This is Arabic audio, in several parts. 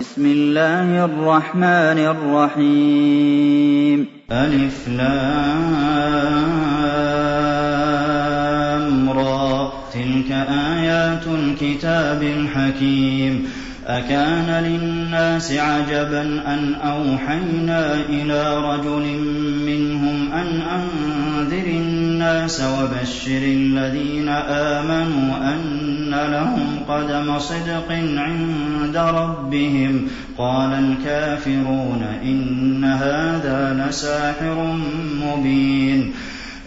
بسم الله الرحمن الرحيم. را. تلك آيات الكتاب الحكيم. أكان للناس عجبا أن أوحينا إلى رجل منهم أن أنذر الناس وبشر الذين آمنوا أن لهم قدم صدق عند ربهم. قال الكافرون إن هذا لساحر مبين.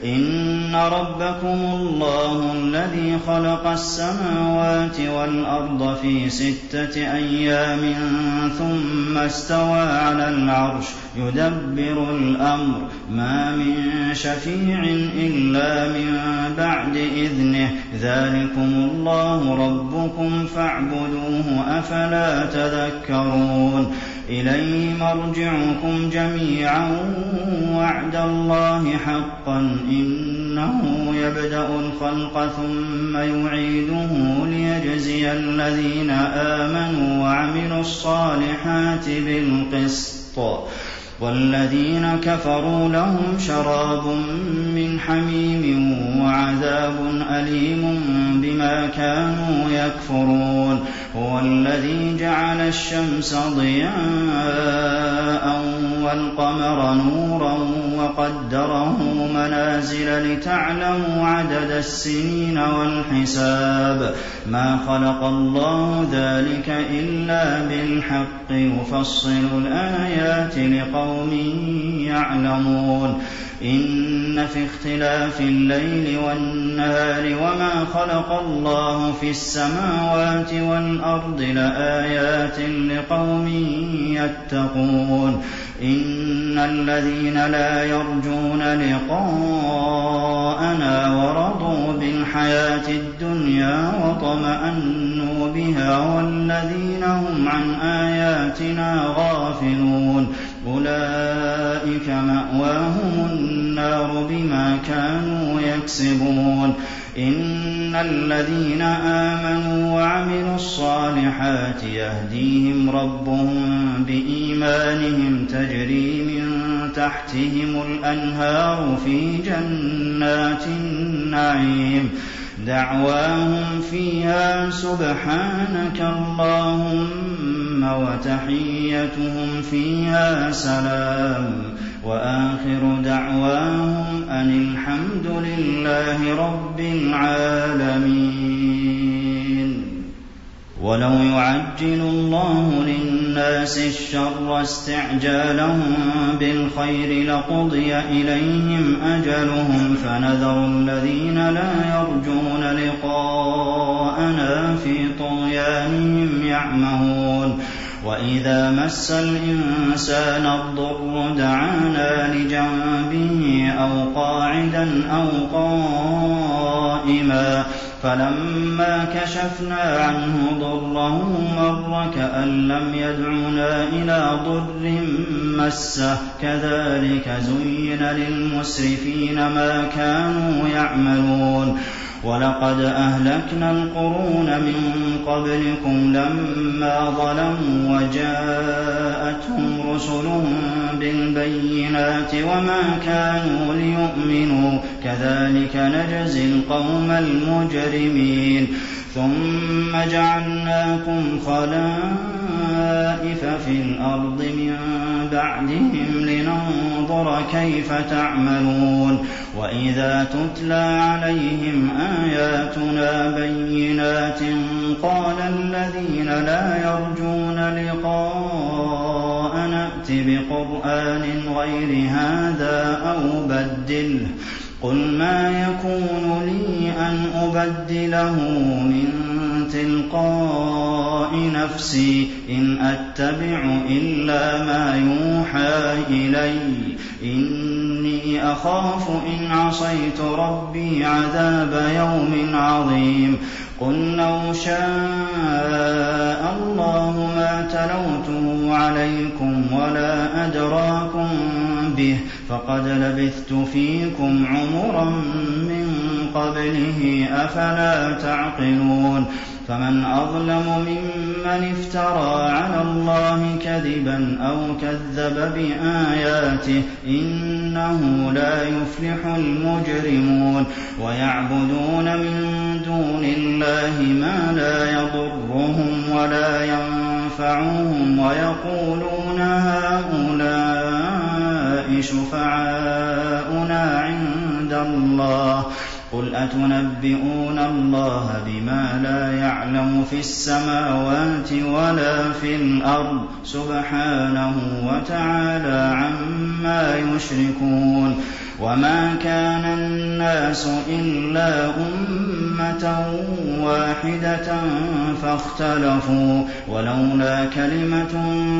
إن ربكم الله الذي خلق السماوات والأرض في ستة أيام ثم استوى على العرش يدبر الأمر. ما من شفيع إلا من بعد إذنه. ذلكم الله ربكم فاعبدوه أفلا تذكرون. إليه مرجعكم جميعا وعد الله حقا إنه يبدأ الخلق ثم يعيده ليجزي الذين آمنوا وعملوا الصالحات بالقسط. والذين كفروا لهم شراب من حميم وعذاب أليم بما كانوا يكفرون. هو الذي جعل الشمس ضياء والقمر نورا وقدره منازل لتعلموا عدد السنين والحساب ما خلق الله ذلك إلا بالحق يفصل الآيات لقوم يعلمون إن في اختلاف الليل والنهار وما خلق الله في السماوات والأرض لآيات لقوم يتقون إن الذين لا يرجون لقاءنا ورضوا بالحياة الدنيا وطمأنوا بها والذين هم عن آياتنا غافلون أولئك مأواهم النار بما كانوا يكسبون إن الذين آمنوا وعملوا الصالحات يهديهم ربهم بإيمانهم تجري من تحتهم الأنهار في جنات النعيم دعواهم فيها سبحانك اللهم وتحيتهم فيها سلام وآخر دعواهم أن الحمد لله رب العالمين ولو يعجل الله للناس الشر استعجالهم بالخير لقضي إليهم أجلهم فنذر الذين لا يرجون لقاءنا في طغيانهم يعمهون وإذا مس الإنسان الضر دعانا لجنبه أو قاعدا أو قائما فلما كشفنا عنه ضره مر كأن لم يدعنا إلى ضر مسه. كذلك زين للمسرفين ما كانوا يعملون. ولقد أهلكنا القرون من قبلكم لما ظلموا وجاءتهم رسلهم بالبينات وما كانوا ليؤمنوا. كذلك نجزي القوم المجرمين. ثم جعلناكم خلائف في الأرض من بعدهم لننظر كيف تعملون وإذا تتلى عليهم آياتنا بينات قال الذين لا يرجون لقاء نأت بقرآن غير هذا أو بدله قل ما يكون لي أن أبدله من تلقاء نفسي إن أتبع إلا ما يوحى إلي. إني أخاف إن عصيت ربي عذاب يوم عظيم. قل لو شاء الله ما تلوته عليكم ولا أدراكم به فقد لبثت فيكم عمرا من قبله أفلا تعقلون؟ فمن أظلم ممن افترى على الله كذبا أو كذب بآياته إنه لا يفلح المجرمون. ويعبدون من دون الله ما لا يضرهم ولا ينفعهم ويقولون هؤلاء شفعاؤنا عند الله قل أتنبئون الله بما لا يعلم في السماوات ولا في الأرض سبحانه وتعالى عما يشركون وما كان الناس إلا أمة واحدة فاختلفوا ولولا كلمة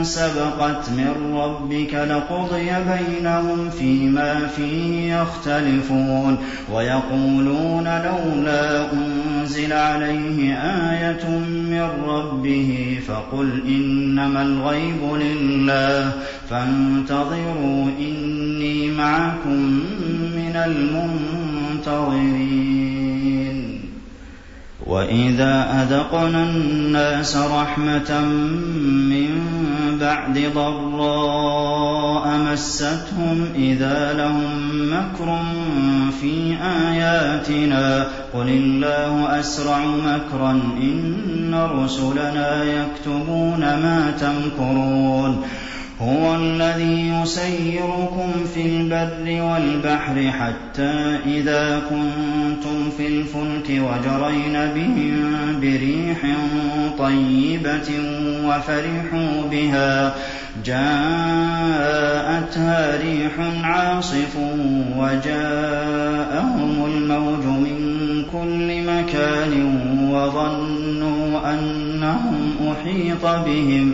سبقت من ربك لقضي بينهم فيما فيه يختلفون ويقولون لولا أنزل عليه آية من ربه فقل إنما الغيب لله فانتظروا إني معكم من المنتظرين. وإذا أذقنا الناس رحمة من بعد ضراء مستهم إذا لهم مكر في آياتنا. قل الله أسرع مكرا إن رسلنا يكتبون ما تمكرون. هُوَ الَّذِي يُسَيِّرُكُمْ فِي الْبَرِّ وَالْبَحْرِ حَتَّىٰ إِذَا كُنتُمْ فِي الْفُلْكِ وَجَرَيْنَ بِهِم بِرِيحٍ طَيِّبَةٍ وَفَرِحُوا بِهَا. جَاءَتْهَا رِيحٌ عَاصِفٌ وَجَاءَهُمُ الْمَوْجُ مِن كُلِّ مَكَانٍ وَظَنُّوا أَنَّهُمْ أُحِيطَ بِهِمْ.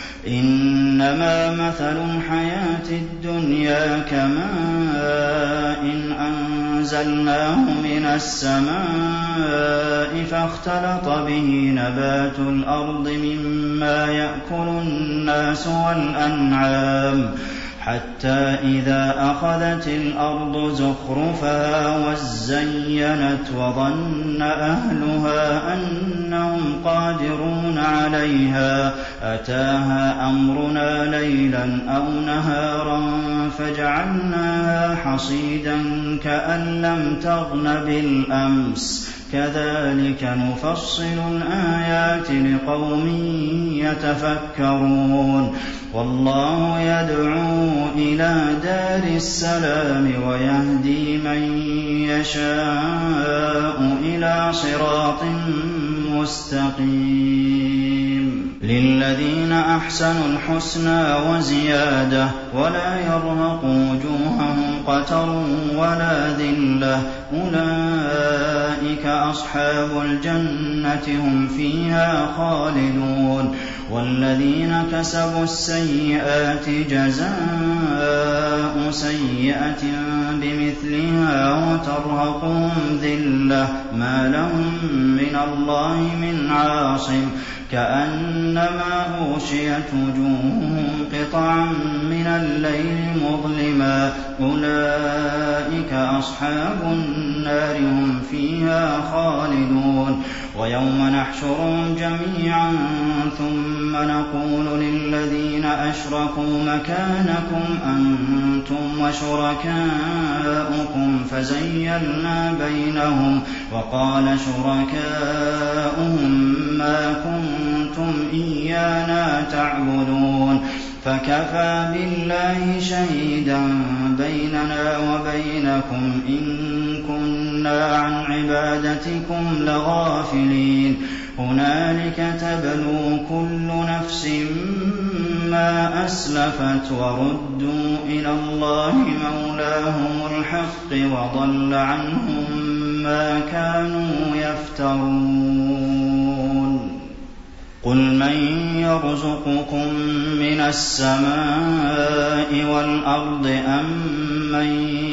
إنما مثل الحياة الدنيا كماء أنزلناه من السماء فاختلط به نبات الأرض مما يأكل الناس والأنعام حتى إذا أخذت الأرض زخرفها وزينت وظن أهلها أنهم قادرون عليها أتاها أمرنا ليلا أو نهارا فجعلناها حصيدا كأن لم تغن بالأمس. كذلك نفصل الآيات لقوم يتفكرون. والله يدعو إلى دار السلام ويهدي من يشاء إلى صراط مستقيم. للذين أحسنوا الحسنى وزيادة ولا يرهق وجوههم قتر ولا ذلة أولئك أصحاب الجنة هم فيها خالدون. والذين كسبوا السيئات جزاء سيئة بمثلها وترهقهم ذلة. ما لهم من الله من عاصم. كأنما أغشيت وجوههم قطعا من الليل مظلما. أولئك أصحاب النار هم فيها خالدون. ويوم نحشرهم جميعا ثم نقول للذين أشركوا مكانكم أنتم وشركاؤكم فزيلنا بينهم وقال شركاؤهم ما كنتم إيانا تعبدون. فكفى بالله شهيدا بيننا وبينكم. إن كنا عن عبادتكم لغافلين. هنالك تبلو كل نفس ما أسلفت وردوا إلى الله مولاهم الحق وضل عنهم ما كانوا يفترون. قل من يرزقكم من السماء والأرض أم من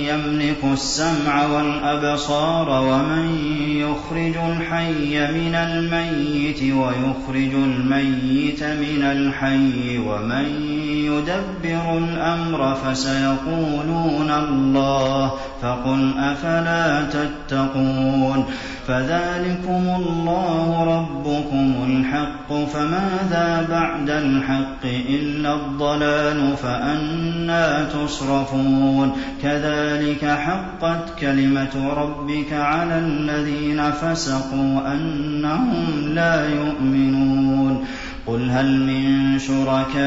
يملك السمع والأبصار ومن يخرج الحي من الميت ويخرج الميت من الحي ومن يدبر الأمر فسيقولون الله فقل أفلا تتقون فذلكم الله ربكم الحق فماذا بعد الحق إلا الضلال فأنا تصرفون كذلك حقت كلمة ربك على الذين فسقوا أنهم لا يؤمنون. قل هل من شركائكم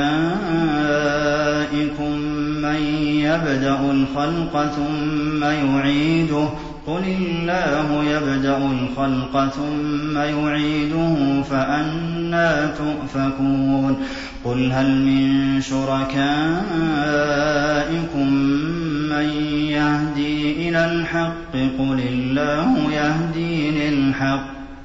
من يبدأ الخلق ثم يعيده؟ قل الله يبدأ الخلق ثم يعيده فانى تؤفكون. قل هل من شركائكم من يهدي إلى الحق قل الله يهدي للحق.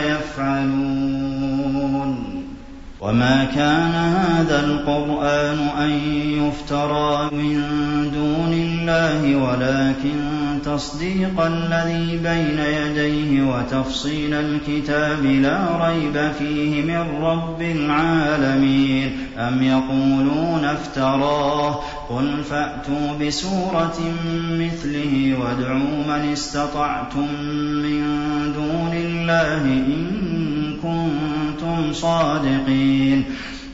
يفعلون. وما كان هذا القرآن أن يفترى من دون الله ولكن تصديق الذي بين يديه وتفصيل الكتاب لا ريب فيه من رب العالمين. أم يقولون افتراه؟ قل فأتوا بسورة مثله وادعوا من استطعتم من دون الله إن كنتم صادقين.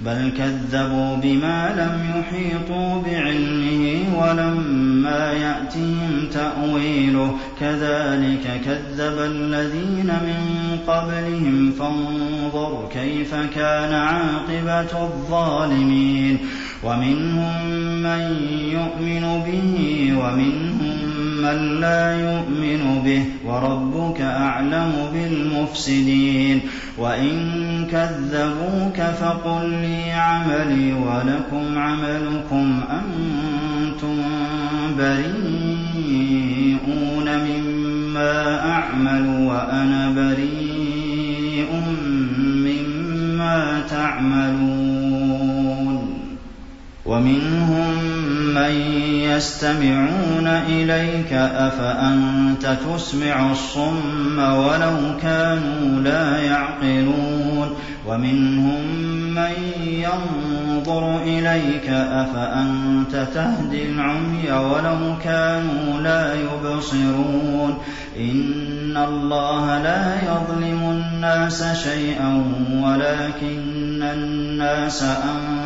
بل كذبوا بما لم يحيطوا بعلمه ولما يأتهم تأويله. كذلك كذب الذين من قبلهم. فانظر كيف كان عاقبة الظالمين. ومنهم من يؤمن به ومنهم من لا يؤمن به وربك أعلم بالمفسدين وإن كذبوك فقل لي عملي ولكم عملكم أنتم بريئون مما أعمل وأنا بريء مما تعملون. ومنهم من يستمعون إليك أفأنت تسمع الصم ولو كانوا لا يعقلون ومنهم من ينظر إليك أفأنت تهدي العمي ولو كانوا لا يبصرون إن الله لا يظلم الناس شيئا ولكن الناس أنفسهم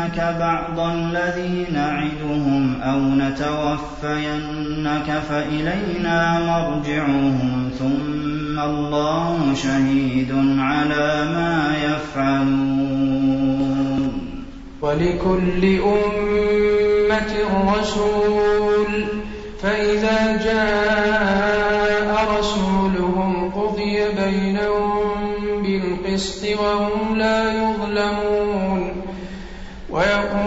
نرينك بعض الذي نعدهم أو نتوفينك فإلينا مرجعهم ثم الله شهيد على ما يفعلون. ولكل أمة رسول فإذا جاء رسولهم قضي بينهم بالقسط وهم لا يظلمون.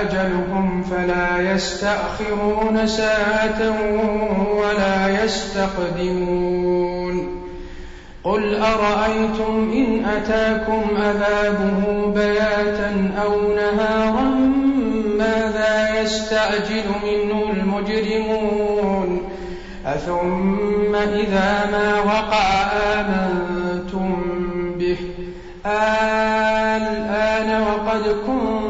أجلهم فلا يستأخرون ساعة ولا يستقدمون. قل أرأيتم إن أتاكم عذابه بياتا أو نهارا ماذا يستعجل منه المجرمون؟ أثم إذا ما وقع آمنتم به؟ الآن وقد كنتم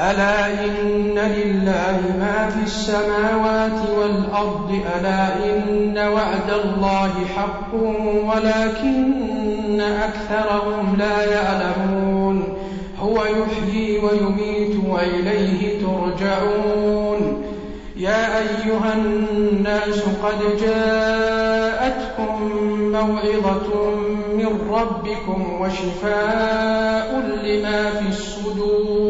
ألا إن لله ما في السماوات والأرض؟ ألا إن وعد الله حق ولكن أكثرهم لا يعلمون. هو يحيي ويميت وإليه ترجعون. يا أيها الناس قد جاءتكم موعظة من ربكم وشفاء لما في الصدور.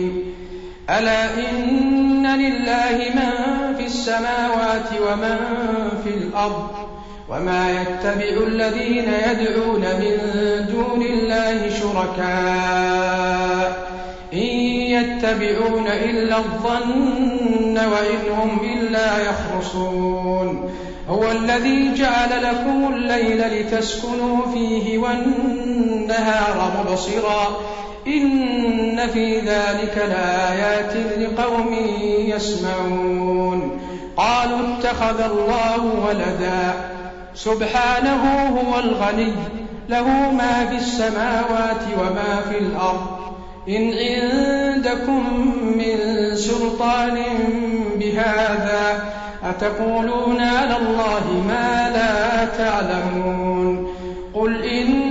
ألا إن لله من في السماوات ومن في الأرض وما يتبع الذين يدعون من دون الله شركاء إن يتبعون إلا الظن وإن هم إلا يخرصون هو الذي جعل لكم الليل لتسكنوا فيه والنهار مبصرا إن في ذلك لآيات لقوم يسمعون. قالوا اتخذ الله ولدا. سبحانه هو الغني. له ما في السماوات وما في الأرض. إن عندكم من سلطان بهذا أتقولون على الله ما لا تعلمون. قل إن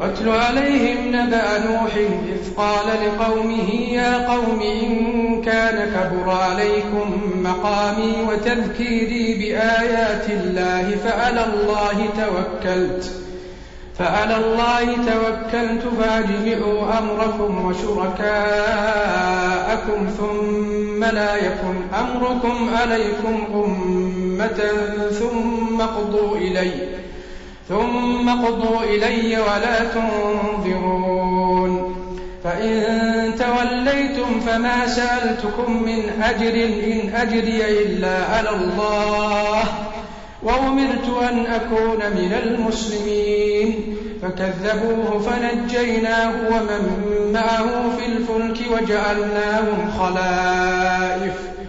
واتل عليهم نبأ نوح إذ قال لقومه يا قوم إن كان كبر عليكم مقامي وتذكيري بآيات الله فعلى الله توكلت فعلى الله توكلت فأجمعوا أمركم وشركاءكم ثم لا يكن أمركم عليكم أمة ثم اقضوا إلي. ثم اقضوا إلي ولا تنظرون. فإن توليتم فما سألتكم من أجر إن أجري إلا على الله. وأمرت أن أكون من المسلمين. فكذبوه فنجيناه ومن معه في الفلك وجعلناهم خلائف.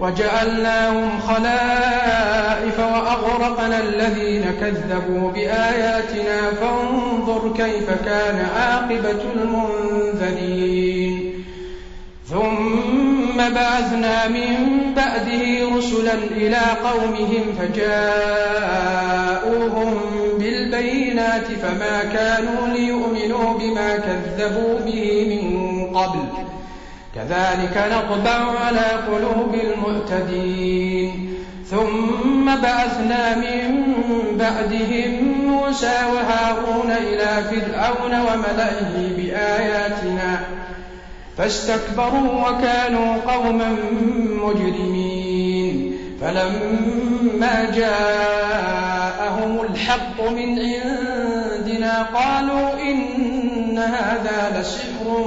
وجعلناهم خلائف وأغرقنا الذين كذبوا بآياتنا فانظر كيف كان عاقبة المنذرين. ثم بعثنا من بعده رسلا إلى قومهم فجاءوهم بالبينات فما كانوا ليؤمنوا بما كذبوا به من قبل. كذلك نطبع على قلوب المعتدين ثم بعثنا من بعدهم موسى وهارون إلى فرعون وملئه بآياتنا فاستكبروا وكانوا قوما مجرمين. فلما جاءهم الحق من عندنا قالوا إن هذا لسحر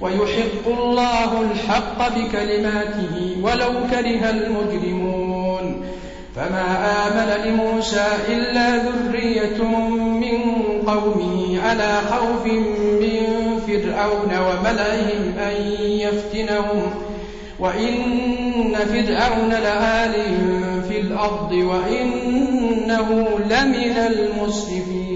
ويحق الله الحق بكلماته ولو كره المجرمون. فما آمن لموسى إلا ذرية من قومه على خوف من فرعون وملئهم أن يفتنهم. وإن فرعون لآل في الأرض وإنه لمن المسرفين.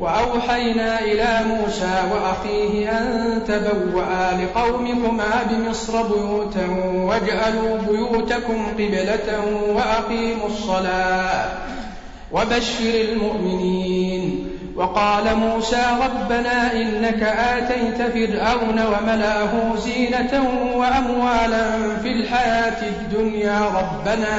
وأوحينا إلى موسى وأخيه أن تبوأ لقومكما بمصر بيوتا واجعلوا بيوتكم قبلة وأقيموا الصلاة وبشر المؤمنين. وقال موسى ربنا إنك آتيت فرعون وملأه زينة وأموالا في الحياة الدنيا ربنا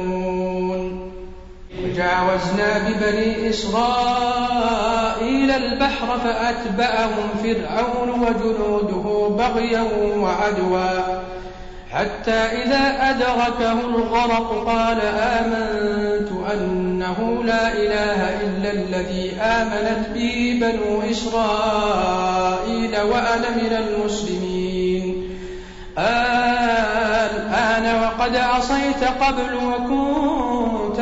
وجاوزنا ببني إسرائيل البحر فأتبعهم فرعون وجنوده بغيا وعدوا. حتى إذا أدركه الغرق قال آمنت أنه لا إله إلا الذي آمنت به بنو إسرائيل وأنا من المسلمين. الآن وقد عصيت قبل وكنت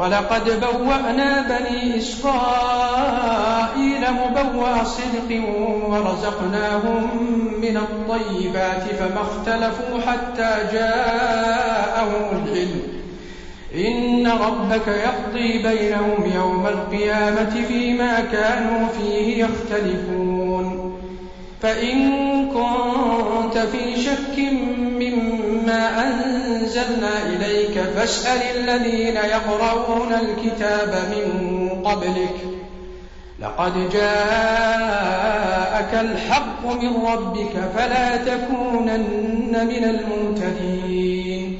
ولقد بوأنا بني إسرائيل مبوأ صدق ورزقناهم من الطيبات فما اختلفوا حتى جاءهم العلم. إن ربك يقضي بينهم يوم القيامة فيما كانوا فيه يختلفون. فإن كنت في شك مما أنزلنا إليك فاسأل الذين يقرؤون الكتاب من قبلك. لقد جاءك الحق من ربك فلا تكونن من الممتدين.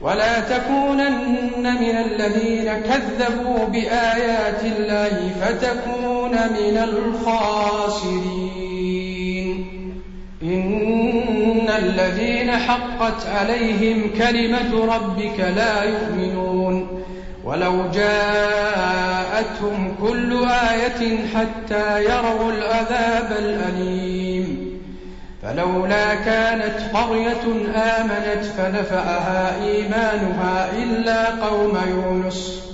ولا تكونن من الذين كذبوا بآيات الله فتكون من الخاسرين. إن الذين حقت عليهم كلمة ربك لا يؤمنون. ولو جاءتهم كل آية حتى يروا العذاب الأليم. فلولا كانت قرية آمنت فنفعها إيمانها إلا قوم يونس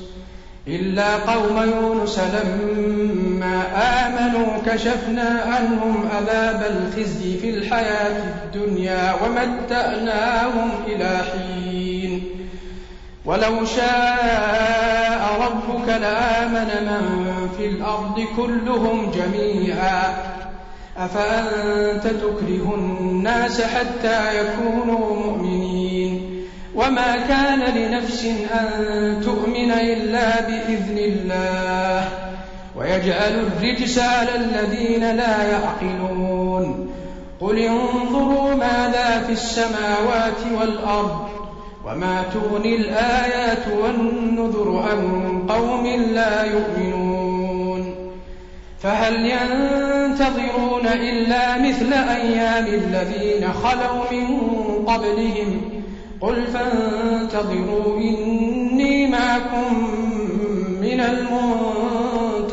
إلا قوم يونس لما آمنوا كشفنا عنهم عذاب الخزي في الحياة الدنيا ومتأناهم إلى حين. ولو شاء ربك لآمن من في الأرض كلهم جميعا. أفأنت تكره الناس حتى يكونوا مؤمنين؟ وما كان لنفس أن تؤمن إلا بإذن الله. ويجعل الرجس على الذين لا يعقلون. قل انظروا ماذا في السماوات والأرض وما تغني الآيات والنذر عن قوم لا يؤمنون. فهل ينتظرون إلا مثل أيام الذين خلوا من قبلهم؟ قل فانتظروا إني معكم من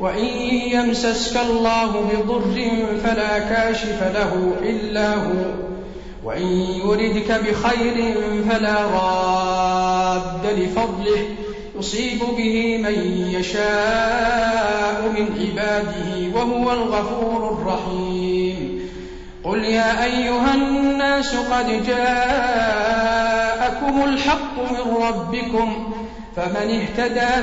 وإن يمسسك الله بضر فلا كاشف له إلا هو. وإن يردك بخير فلا راد لفضله. يصيب به من يشاء من عباده وهو الغفور الرحيم. قل يا أيها الناس قد جاءكم الحق من ربكم. فمن اهتدى